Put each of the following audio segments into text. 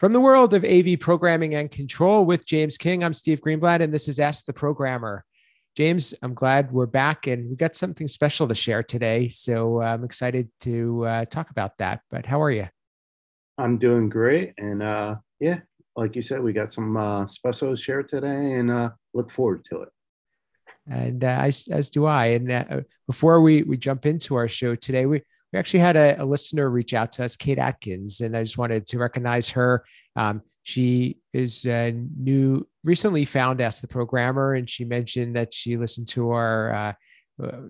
From the world of AV programming and control with James King, I'm Steve Greenblatt, and this is Ask the Programmer. James, I'm glad we're back and we got something special to share today. So I'm excited to uh, talk about that. But how are you? I'm doing great. And uh, yeah, like you said, we got some uh, special to share today and uh, look forward to it. And uh, as, as do I. And uh, before we, we jump into our show today, we, we actually had a, a, listener reach out to us, Kate Atkins, and I just wanted to recognize her. Um, she is a new, recently found Ask the Programmer, and she mentioned that she listened to our uh, uh,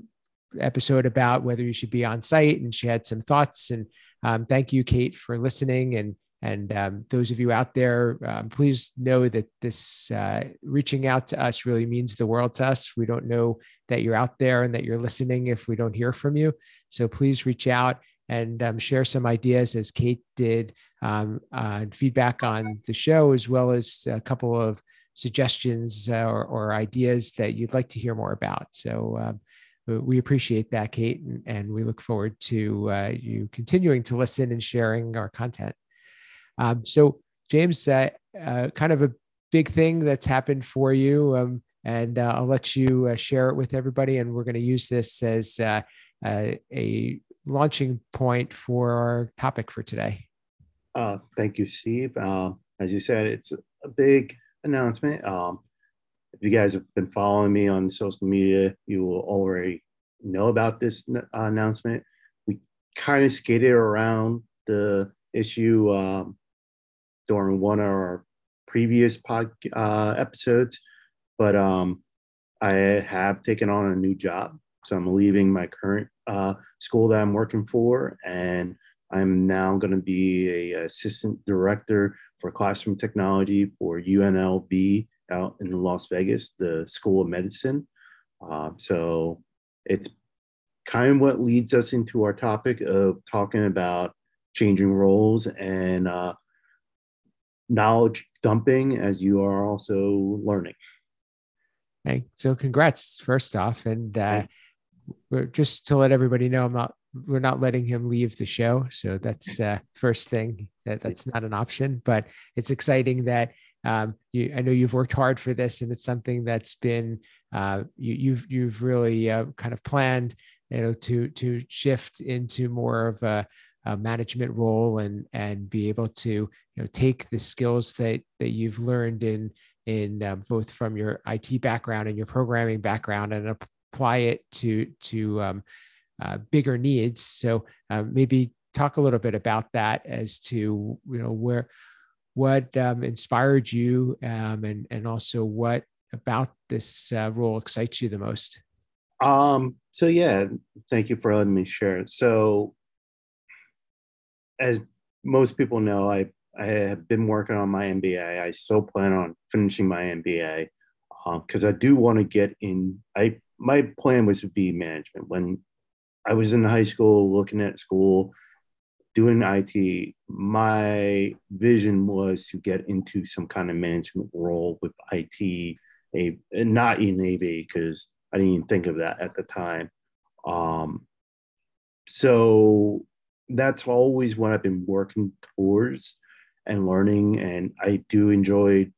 episode about whether you should be on site, and she had some thoughts. And um, thank you, Kate, for listening and and um, those of you out there, um, please know that this uh, reaching out to us really means the world to us. We don't know that you're out there and that you're listening if we don't hear from you. So please reach out and um, share some ideas, as Kate did, uh, feedback on the show, as well as a couple of suggestions uh, or, or, ideas that you'd like to hear more about. So um, we appreciate that, Kate, and, and we look forward to uh, you continuing to listen and sharing our content. Um, so, James, uh, uh, kind of a big thing that's happened for you, um, and uh, I'll let you uh, share it with everybody. And we're going to use this as uh, uh, a launching point for our topic for today. thank you, Steve. as you said, it's a big announcement. Um, if you guys have been following me on social media, you will already know about this announcement. We kind of skated around the issue um, during one of our previous pod uh, episodes, but um, I have taken on a new job. So I'm leaving my current uh, school that I'm working for, and I'm now going to be a assistant director for classroom technology for UNLV out in Las Vegas, the School of Medicine. Uh, so it's kind of what leads us into our topic of talking about changing roles and uh, knowledge dumping as you are also learning. Hey, so congrats first off, and uh, just to let everybody know, I'm not we're not letting him leave the show, so that's uh, first thing that that's not an option. But it's exciting that um, you, I know you've worked hard for this, and it's something that's been uh, you, you've you've really uh, kind of planned, you know, to to shift into more of a uh, management role and and be able to you know take the skills that that you've learned in in uh, both from your IT background and your programming background and apply it to to um, uh, bigger needs. So uh, maybe talk a little bit about that as to you know where what um, inspired you um, and and also what about this uh, role excites you the most. Um. So yeah, thank you for letting me share. So as most people know, I I have been working on my MBA. I still plan on finishing my MBA because uh, I do want to get in. I my plan was to be management when I was in high school, looking at school, doing IT. My vision was to get into some kind of management role with IT, a not in AV because I didn't even think of that at the time. Um, so that's always what I've been working towards and learning. And I do enjoy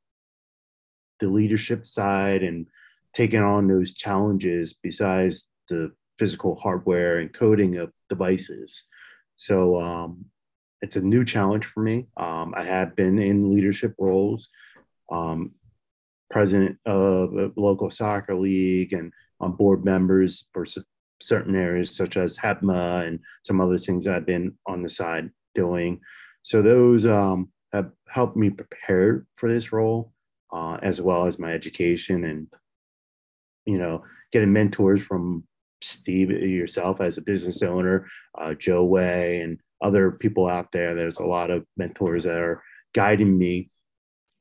the leadership side and taking on those challenges besides the physical hardware and coding of devices. So um, it's a new challenge for me. Um, I have been in leadership roles, um, president of a local soccer league and on board members for certain areas such as HETMA and some other things I've been on the side doing. So those um, have helped me prepare for this role, uh, as well as my education and you know getting mentors from Steve yourself as a business owner, uh, Joe Way, and other people out there. There's a lot of mentors that are guiding me.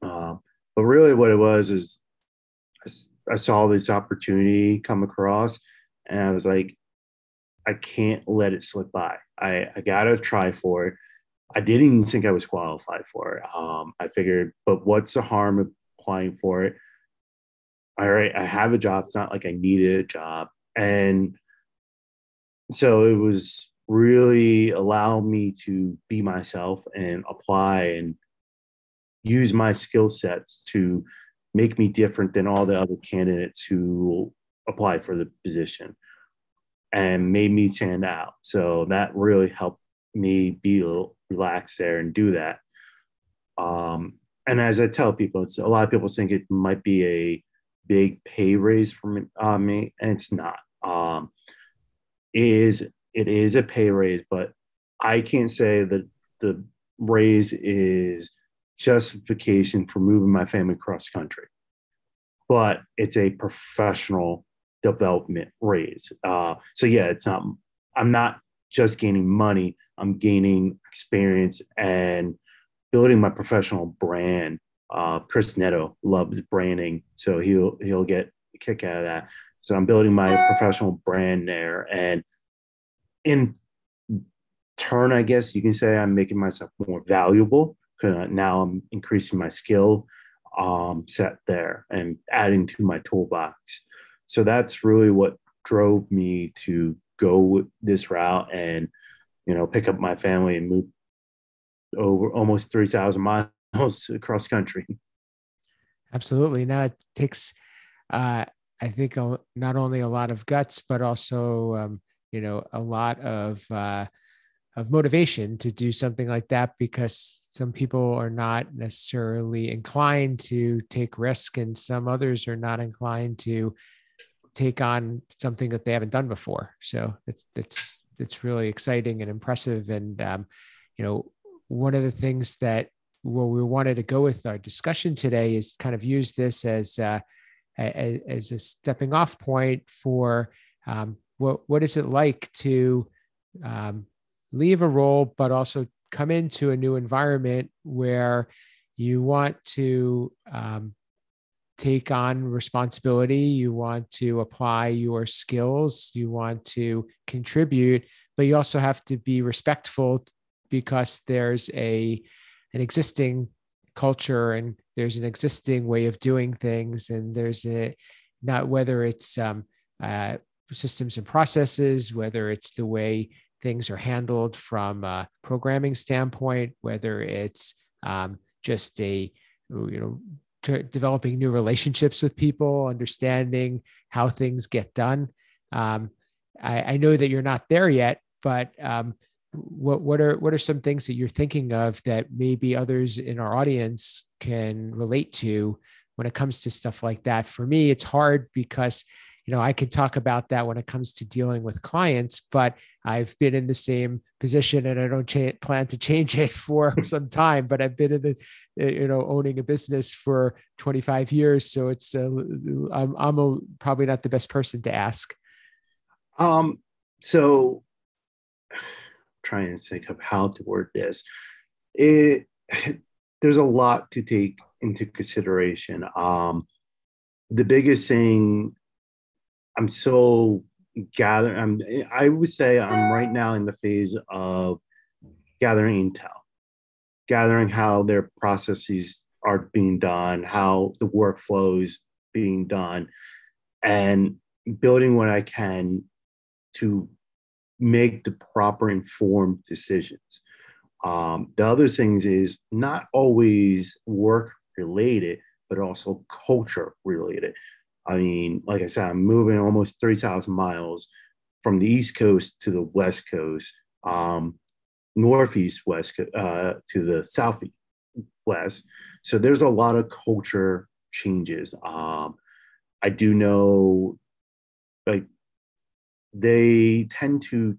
Uh, but really, what it was is I, I saw this opportunity come across and I was like, I can't let it slip by. I, I gotta try for it. I didn't even think I was qualified for it. Um, I figured, but what's the harm of applying for it? All right, I have a job. It's not like I needed a job. And so it was really allow me to be myself and apply and use my skill sets to make me different than all the other candidates who apply for the position and made me stand out. So that really helped me be relaxed there and do that. Um, and as I tell people, a lot of people think it might be a big pay raise for me, uh, me and it's not. Um, it is it is a pay raise, but I can't say that the raise is justification for moving my family across country, but it's a professional development raise. Uh, so yeah, it's not. I'm not just gaining money. I'm gaining experience and building my professional brand. Uh, Chris Neto loves branding, so he'll he'll get a kick out of that. So I'm building my professional brand there, and in turn, I guess you can say I'm making myself more valuable because now I'm increasing my skill um, set there and adding to my toolbox. So that's really what drove me to go this route and you know pick up my family and move over almost 3000 miles across country. Absolutely. Now it takes uh, i think not only a lot of guts but also um, you know a lot of uh, of motivation to do something like that because some people are not necessarily inclined to take risk and some others are not inclined to take on something that they haven't done before. So it's it's it's really exciting and impressive. And um, you know one of the things that where we wanted to go with our discussion today is kind of use this as uh, a, as a stepping off point for um, what what is it like to um, leave a role, but also come into a new environment where you want to um, take on responsibility, you want to apply your skills, you want to contribute, but you also have to be respectful because there's a an existing culture and there's an existing way of doing things. And there's a not whether it's um, uh, systems and processes, whether it's the way things are handled from a programming standpoint, whether it's um, just a you know developing new relationships with people, understanding how things get done. Um, I, I, know that you're not there yet, but um, what what are what are some things that you're thinking of that maybe others in our audience can relate to when it comes to stuff like that? For me, it's hard because you know, I can talk about that when it comes to dealing with clients, but I've been in the same position and I don't cha- plan to change it for some time. But I've been in the, eh, you know, owning a business for 25 years, so it's uh, I'm, I'm a, probably not the best person to ask. Um. So, trying to think of how to word this. It there's a lot to take into consideration. Um, the biggest thing I'm so gathering. I'm, I would say I'm right now in the phase of gathering intel, gathering how their processes are being done, how the workflow is being done, and building what I can to make the proper informed decisions. Um, the other things is not always work related, but also culture related. I mean, like I said, I'm moving almost 3,000 miles from the East Coast to the West Coast, um, Northeast West uh, to the Southeast West. So there's a lot of culture changes. Um, I do know, like, they tend to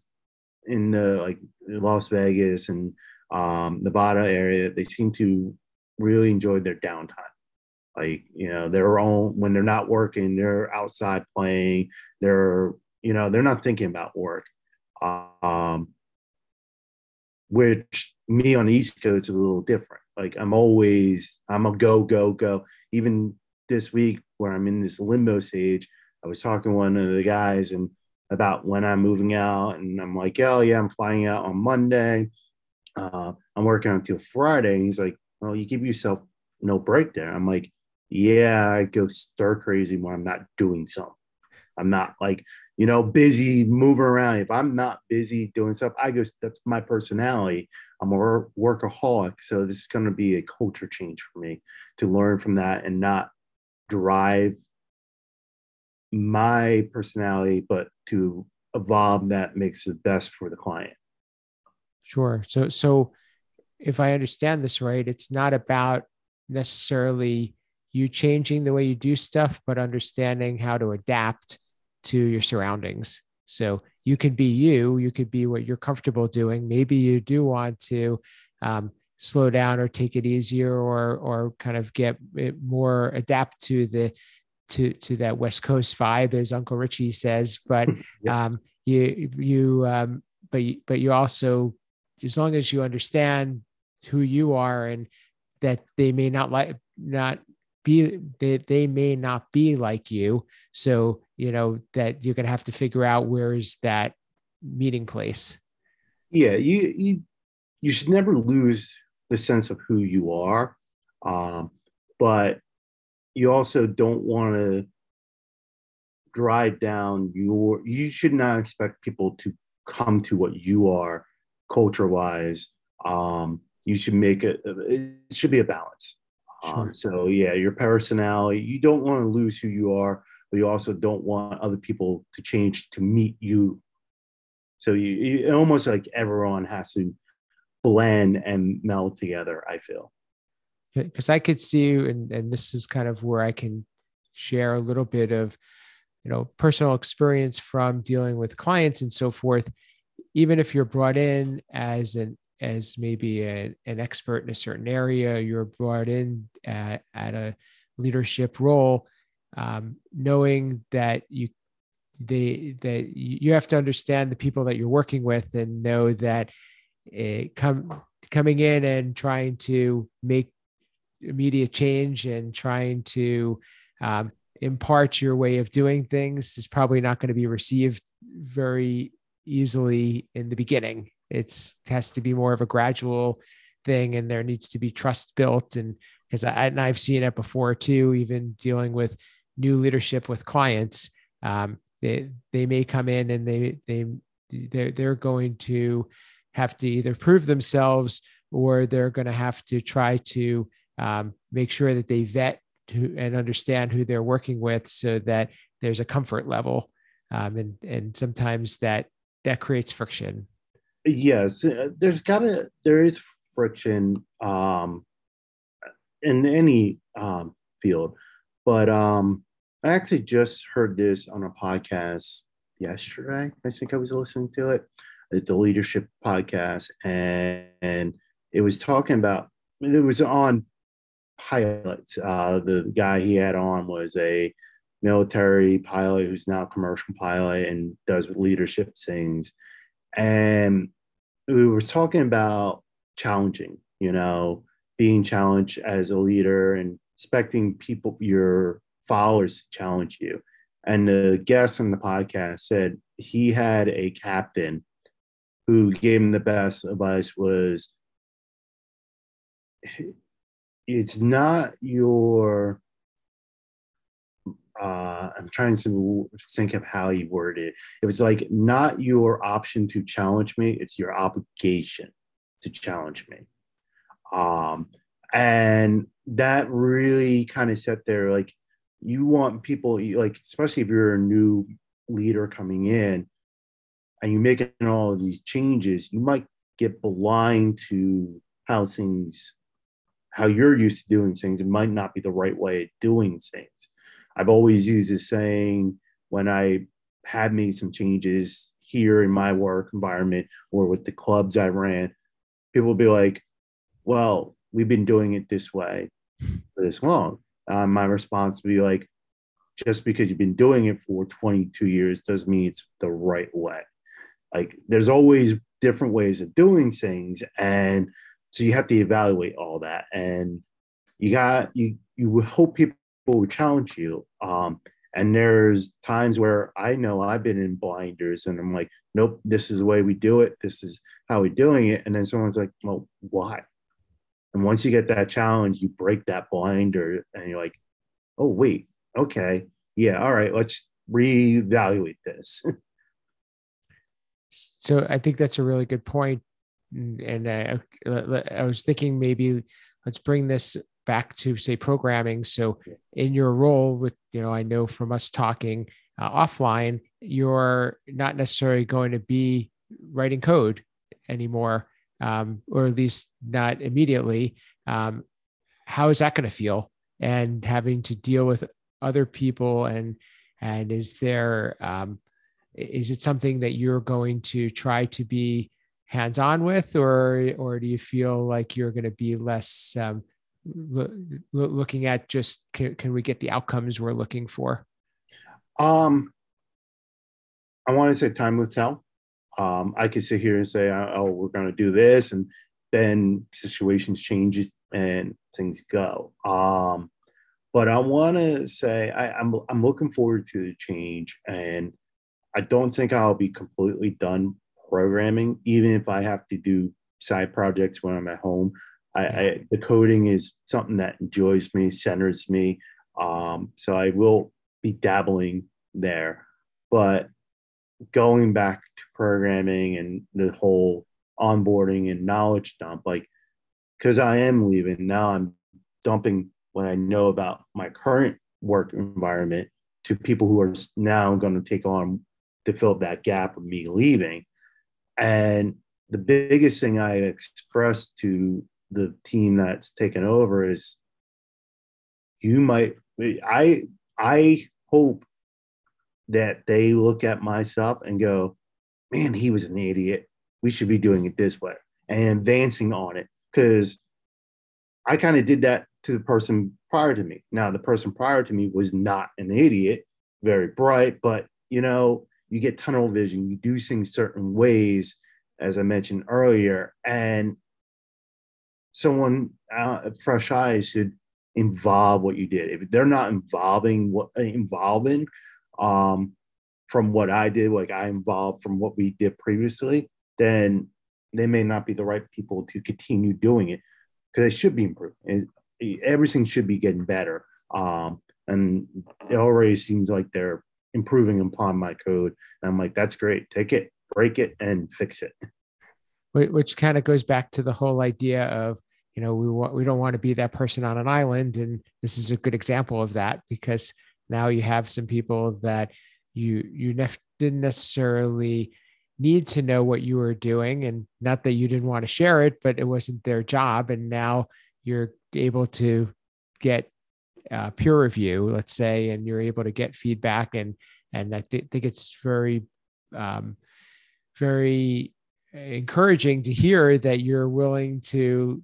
in the like Las Vegas and um, Nevada area, they seem to really enjoy their downtime. Like, you know, they're all when they're not working, they're outside playing. They're, you know, they're not thinking about work. Um, which me on the East Coast is a little different. Like I'm always, I'm a go, go, go. Even this week where I'm in this limbo stage, I was talking to one of the guys and about when I'm moving out, and I'm like, oh yeah, I'm flying out on Monday. Uh, I'm working until Friday. And he's like, well, you give yourself no break there. I'm like, yeah, I go stir crazy when I'm not doing something. I'm not like, you know, busy moving around. If I'm not busy doing stuff, I go, that's my personality. I'm a workaholic. So this is going to be a culture change for me to learn from that and not drive my personality, but to evolve that makes the best for the client. Sure. So, so if I understand this right, it's not about necessarily you changing the way you do stuff, but understanding how to adapt to your surroundings. So you can be you, you could be what you're comfortable doing. Maybe you do want to um, slow down or take it easier or or kind of get more adapt to the to to that West Coast vibe, as Uncle Richie says. But um, you you um, but but you also as long as you understand who you are and that they may not like not be they, they may not be like you. So you know that you're going to have to figure out where is that meeting place. Yeah you you you should never lose the sense of who you are. Um, but you also don't want to drive down your you should not expect people to come to what you are culture wise um, you should make it it should be a balance Sure. Um, so yeah, your personality, you don't want to lose who you are, but you also don't want other people to change to meet you. So you, you almost like everyone has to blend and meld together. I feel because I could see you, and and this is kind of where I can share a little bit of you know personal experience from dealing with clients and so forth even if you're brought in as an as maybe a, an expert in a certain area, you're brought in at, at a leadership role, um, knowing that you they that you have to understand the people that you're working with and know that it come coming in and trying to make immediate change and trying to um, impart your way of doing things is probably not going to be received very easily in the beginning. It's has to be more of a gradual thing and there needs to be trust built and because I, and I've seen it before too, even dealing with new leadership with clients. Um, they they may come in and they they they're, they're going to have to either prove themselves or they're going to have to try to um, make sure that they vet and understand who they're working with so that there's a comfort level um, and and sometimes that that creates friction yes uh, there's gotta there is friction um in any um field. But um i actually just heard this on a podcast yesterday. I think i was listening to it. It's a leadership podcast and, and it was talking about it was on pilots. Uh the guy he had on was a military pilot who's now a commercial pilot and does leadership things. And we were talking about challenging you know being challenged as a leader and expecting people your followers to challenge you and the guest on the podcast said he had a captain who gave him the best advice was it's not your uh, I'm trying to think of how he worded it. It was like not your option to challenge me; it's your obligation to challenge me. Um, and that really kind of set there like you want people like especially if you're a new leader coming in and you're making all of these changes you might get blind to how things how you're used to doing things it might not be the right way of doing things I've always used this saying when I had made some changes here in my work environment or with the clubs I ran. People will be like, well, we've been doing it this way for this long. Uh, my response would be like, just because you've been doing it for 22 years doesn't mean it's the right way. Like there's always different ways of doing things. And so you have to evaluate all that. And you got, you, you hope people will challenge you. Um, and there's times where I know I've been in blinders and I'm like, nope, this is the way we do it. This is how we're doing it. And then someone's like, well, why? And once you get that challenge, you break that blinder and you're like, oh, wait, okay. Yeah, all right, let's reevaluate this. so I think that's a really good point. And I, I was thinking maybe let's bring this back to say programming. So in your role with, you know, I know from us talking uh, offline, you're not necessarily going to be writing code anymore, um, or at least not immediately. Um, how is that going to feel? And having to deal with other people and and is there um, is it something that you're going to try to be hands on with, or or do you feel like you're going to be less um, lo- looking at just can, can we get the outcomes we're looking for? Um, I want to say time will tell. Um, I could sit here and say, "Oh, we're going to do this," and then situations changes and things go. Um, but I want to say I, I'm I'm looking forward to the change, and I don't think I'll be completely done programming, even if I have to do side projects when I'm at home. I, I the coding is something that enjoys me, centers me. Um, so I will be dabbling there, but going back to programming and the whole onboarding and knowledge dump, like because I am leaving now, I'm dumping what I know about my current work environment to people who are now going to take on to fill that gap of me leaving. And the biggest thing I expressed to the team that's taken over is you might I I hope that they look at myself and go, man, he was an idiot. We should be doing it this way and advancing on it. Cause I kind of did that to the person prior to me. Now, the person prior to me was not an idiot, very bright, but you know, you get tunnel vision, you do things certain ways, as I mentioned earlier, and someone uh, fresh eyes should involve what you did. If they're not involving what involving um, from what I did, like I involved from what we did previously, then they may not be the right people to continue doing it because it should be improved. And everything should be getting better. Um, and it already seems like they're improving upon my code. And I'm like, that's great. Take it, break it, and fix it. Which kind of goes back to the whole idea of, you know, we want we don't want to be that person on an island, and this is a good example of that because now you have some people that you you didn't necessarily need to know what you were doing, and not that you didn't want to share it, but it wasn't their job, and now you're able to get uh, peer review, let's say, and you're able to get feedback, and and I th- think it's very, um, very encouraging to hear that you're willing to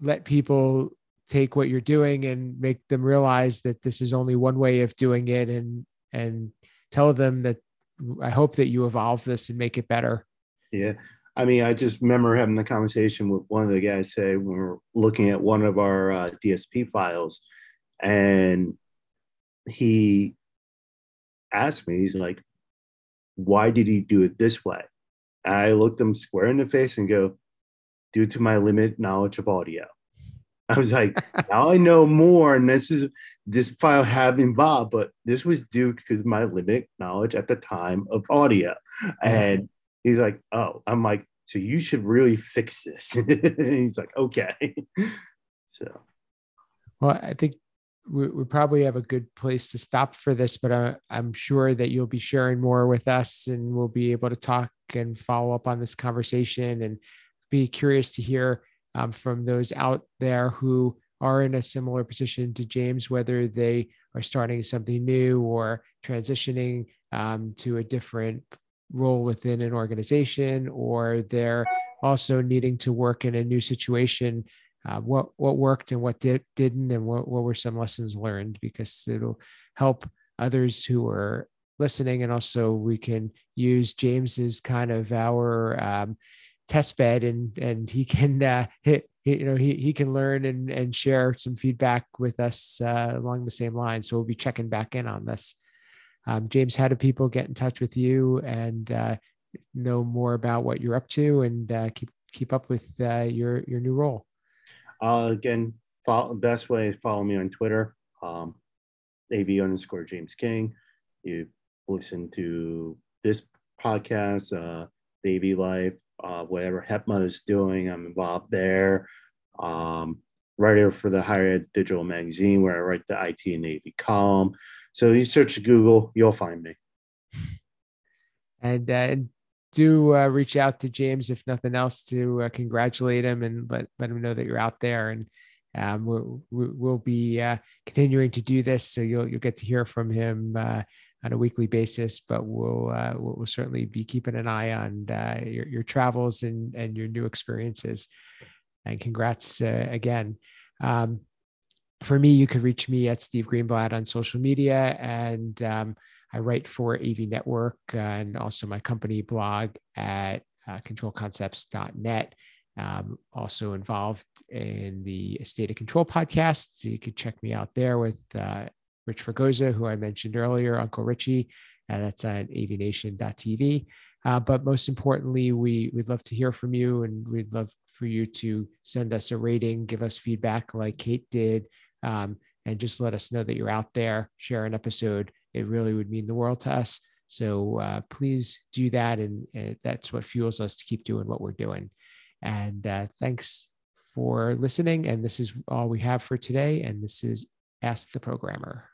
let people take what you're doing and make them realize that this is only one way of doing it, and and tell them that I hope that you evolve this and make it better. Yeah, I mean, I just remember having the conversation with one of the guys say when we are looking at one of our uh, DSP files, and he asked me, he's like, "Why did he do it this way?" I looked him square in the face and go, "Due to my limited knowledge of audio." I was like, now I know more, and this is this file have involved, but this was due because my limited knowledge at the time of audio, and he's like, oh, I'm like, so you should really fix this. and he's like, okay. so, well, I think we, we, probably have a good place to stop for this, but I, I'm sure that you'll be sharing more with us and we'll be able to talk and follow up on this conversation and be curious to hear um, from those out there who are in a similar position to James, whether they are starting something new or transitioning um, to a different role within an organization or they're also needing to work in a new situation uh, what what worked and what did, didn't and what, what were some lessons learned? Because it'll help others who are listening and also we can use James's kind of our um, test bed and and he can uh, hit you know he, he can learn and and share some feedback with us uh, along the same line so we'll be checking back in on this um, James, how do people get in touch with you and uh, know more about what you're up to and uh, keep keep up with uh, your your new role? Uh, again, follow, best way is follow me on Twitter, um, AV underscore James King. you listen to this podcast, uh, Navy Life, uh, whatever HETMA is doing, I'm involved there. Um, writer for the Higher Ed Digital Magazine, where I write the IT and Navy column. So you search Google, you'll find me. And uh, do uh, reach out to James, if nothing else, to uh, congratulate him and let, let him know that you're out there. And um, we'll, we'll be uh, continuing to do this, so you'll you'll get to hear from him uh, on a weekly basis. But we'll, uh, we'll, certainly be keeping an eye on uh, your, your travels and and your new experiences. And congrats uh, again. Um, for me, you can reach me at Steve Greenblatt on social media, and um, I write for AV Network and also my company blog at controlconcepts.net. Um, also involved in the State of Control podcast. So you could check me out there with uh, Rich Fergoza, who I mentioned earlier, Uncle Richie. Uh, that's on avnation.tv. Uh, but most importantly, we, we'd love to hear from you and we'd love for you to send us a rating, give us feedback like Kate did, um, and just let us know that you're out there, share an episode. It really would mean the world to us. So uh, please do that. And, and that's what fuels us to keep doing what we're doing. And uh, thanks for listening. And this is all we have for today. And this is Ask the Programmer.